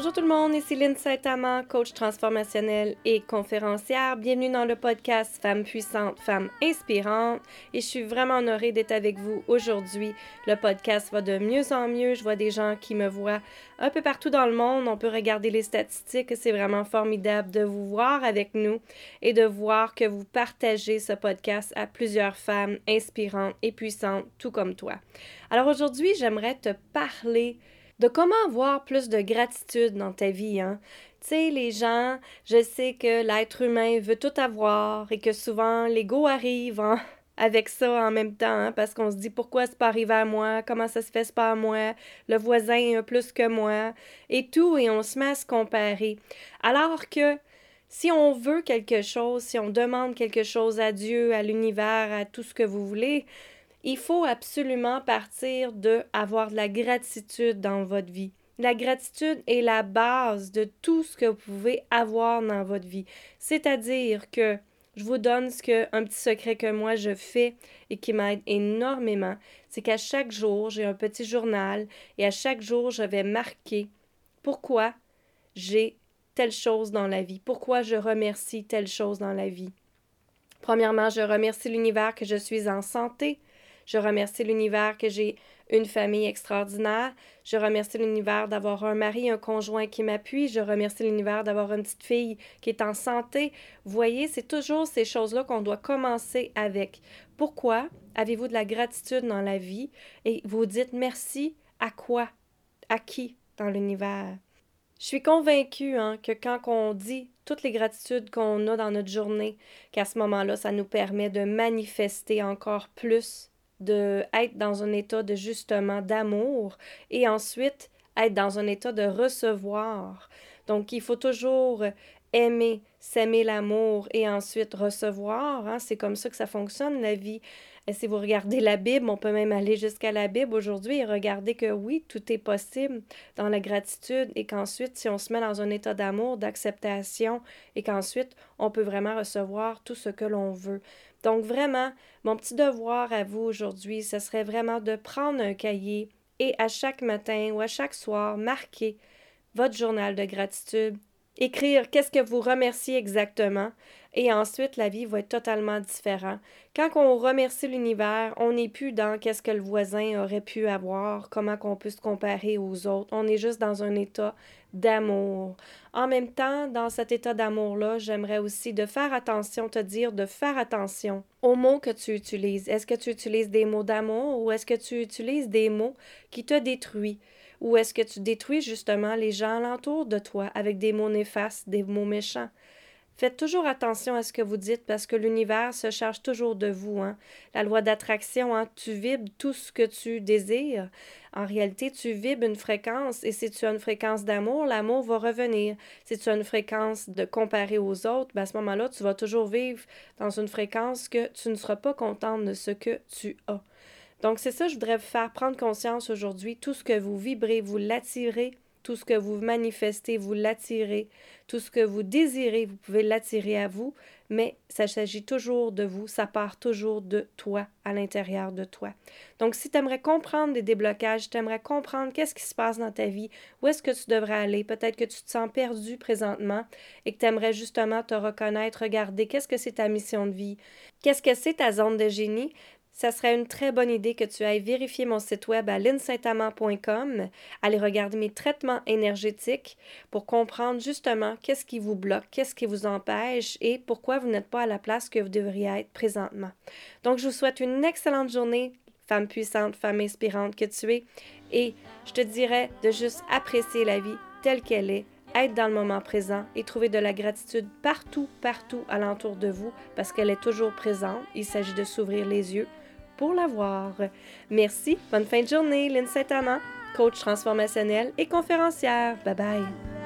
Bonjour tout le monde, ici Lynn Saint-Amand, coach transformationnelle et conférencière. Bienvenue dans le podcast Femmes puissantes, Femmes inspirantes. Et je suis vraiment honorée d'être avec vous aujourd'hui. Le podcast va de mieux en mieux. Je vois des gens qui me voient un peu partout dans le monde. On peut regarder les statistiques. C'est vraiment formidable de vous voir avec nous et de voir que vous partagez ce podcast à plusieurs femmes inspirantes et puissantes, tout comme toi. Alors aujourd'hui, j'aimerais te parler de comment avoir plus de gratitude dans ta vie. Hein? Tu sais, les gens, je sais que l'être humain veut tout avoir et que souvent l'ego arrive hein, avec ça en même temps hein, parce qu'on se dit pourquoi c'est pas arrivé à moi, comment ça se fait c'est pas à moi, le voisin a plus que moi? Et tout et on se met à se comparer. Alors que si on veut quelque chose, si on demande quelque chose à Dieu, à l'univers, à tout ce que vous voulez, il faut absolument partir de avoir de la gratitude dans votre vie. La gratitude est la base de tout ce que vous pouvez avoir dans votre vie. C'est-à-dire que je vous donne ce un petit secret que moi je fais et qui m'aide énormément, c'est qu'à chaque jour, j'ai un petit journal et à chaque jour, je vais marquer pourquoi j'ai telle chose dans la vie, pourquoi je remercie telle chose dans la vie. Premièrement, je remercie l'univers que je suis en santé. Je remercie l'univers que j'ai une famille extraordinaire. Je remercie l'univers d'avoir un mari, un conjoint qui m'appuie. Je remercie l'univers d'avoir une petite fille qui est en santé. Vous voyez, c'est toujours ces choses-là qu'on doit commencer avec. Pourquoi avez-vous de la gratitude dans la vie et vous dites merci à quoi, à qui dans l'univers? Je suis convaincue hein, que quand on dit toutes les gratitudes qu'on a dans notre journée, qu'à ce moment-là, ça nous permet de manifester encore plus de être dans un état de justement d'amour et ensuite être dans un état de recevoir. Donc, il faut toujours aimer, s'aimer l'amour et ensuite recevoir. Hein. C'est comme ça que ça fonctionne, la vie. Et si vous regardez la Bible, on peut même aller jusqu'à la Bible aujourd'hui et regarder que oui, tout est possible dans la gratitude et qu'ensuite, si on se met dans un état d'amour, d'acceptation et qu'ensuite, on peut vraiment recevoir tout ce que l'on veut. Donc vraiment, mon petit devoir à vous aujourd'hui, ce serait vraiment de prendre un cahier et à chaque matin ou à chaque soir, marquer votre journal de gratitude, écrire qu'est-ce que vous remerciez exactement, et ensuite la vie va être totalement différente. Quand on remercie l'univers, on n'est plus dans qu'est-ce que le voisin aurait pu avoir, comment qu'on peut se comparer aux autres. On est juste dans un état d'amour. En même temps, dans cet état d'amour-là, j'aimerais aussi de faire attention, te dire de faire attention aux mots que tu utilises. Est-ce que tu utilises des mots d'amour ou est-ce que tu utilises des mots qui te détruisent? Ou est-ce que tu détruis justement les gens alentour de toi avec des mots néfastes, des mots méchants? Faites toujours attention à ce que vous dites parce que l'univers se charge toujours de vous. Hein. La loi d'attraction, hein, tu vibres tout ce que tu désires. En réalité, tu vibres une fréquence et si tu as une fréquence d'amour, l'amour va revenir. Si tu as une fréquence de comparer aux autres, ben à ce moment-là, tu vas toujours vivre dans une fréquence que tu ne seras pas contente de ce que tu as. Donc, c'est ça, je voudrais vous faire prendre conscience aujourd'hui. Tout ce que vous vibrez, vous l'attirez tout ce que vous manifestez, vous l'attirez. Tout ce que vous désirez, vous pouvez l'attirer à vous, mais ça s'agit toujours de vous, ça part toujours de toi, à l'intérieur de toi. Donc, si tu aimerais comprendre des déblocages, tu aimerais comprendre qu'est-ce qui se passe dans ta vie, où est-ce que tu devrais aller, peut-être que tu te sens perdu présentement et que tu aimerais justement te reconnaître, regarder qu'est-ce que c'est ta mission de vie, qu'est-ce que c'est ta zone de génie, ça serait une très bonne idée que tu ailles vérifier mon site web à linsaintamant.com, aller regarder mes traitements énergétiques pour comprendre justement qu'est-ce qui vous bloque, qu'est-ce qui vous empêche et pourquoi vous n'êtes pas à la place que vous devriez être présentement. Donc, je vous souhaite une excellente journée, femme puissante, femme inspirante que tu es, et je te dirais de juste apprécier la vie telle qu'elle est être dans le moment présent et trouver de la gratitude partout, partout alentour de vous parce qu'elle est toujours présente. Il s'agit de s'ouvrir les yeux, pour l'avoir. Merci, bonne fin de journée, Lynn Saint-Amand, coach transformationnel et conférencière. Bye bye.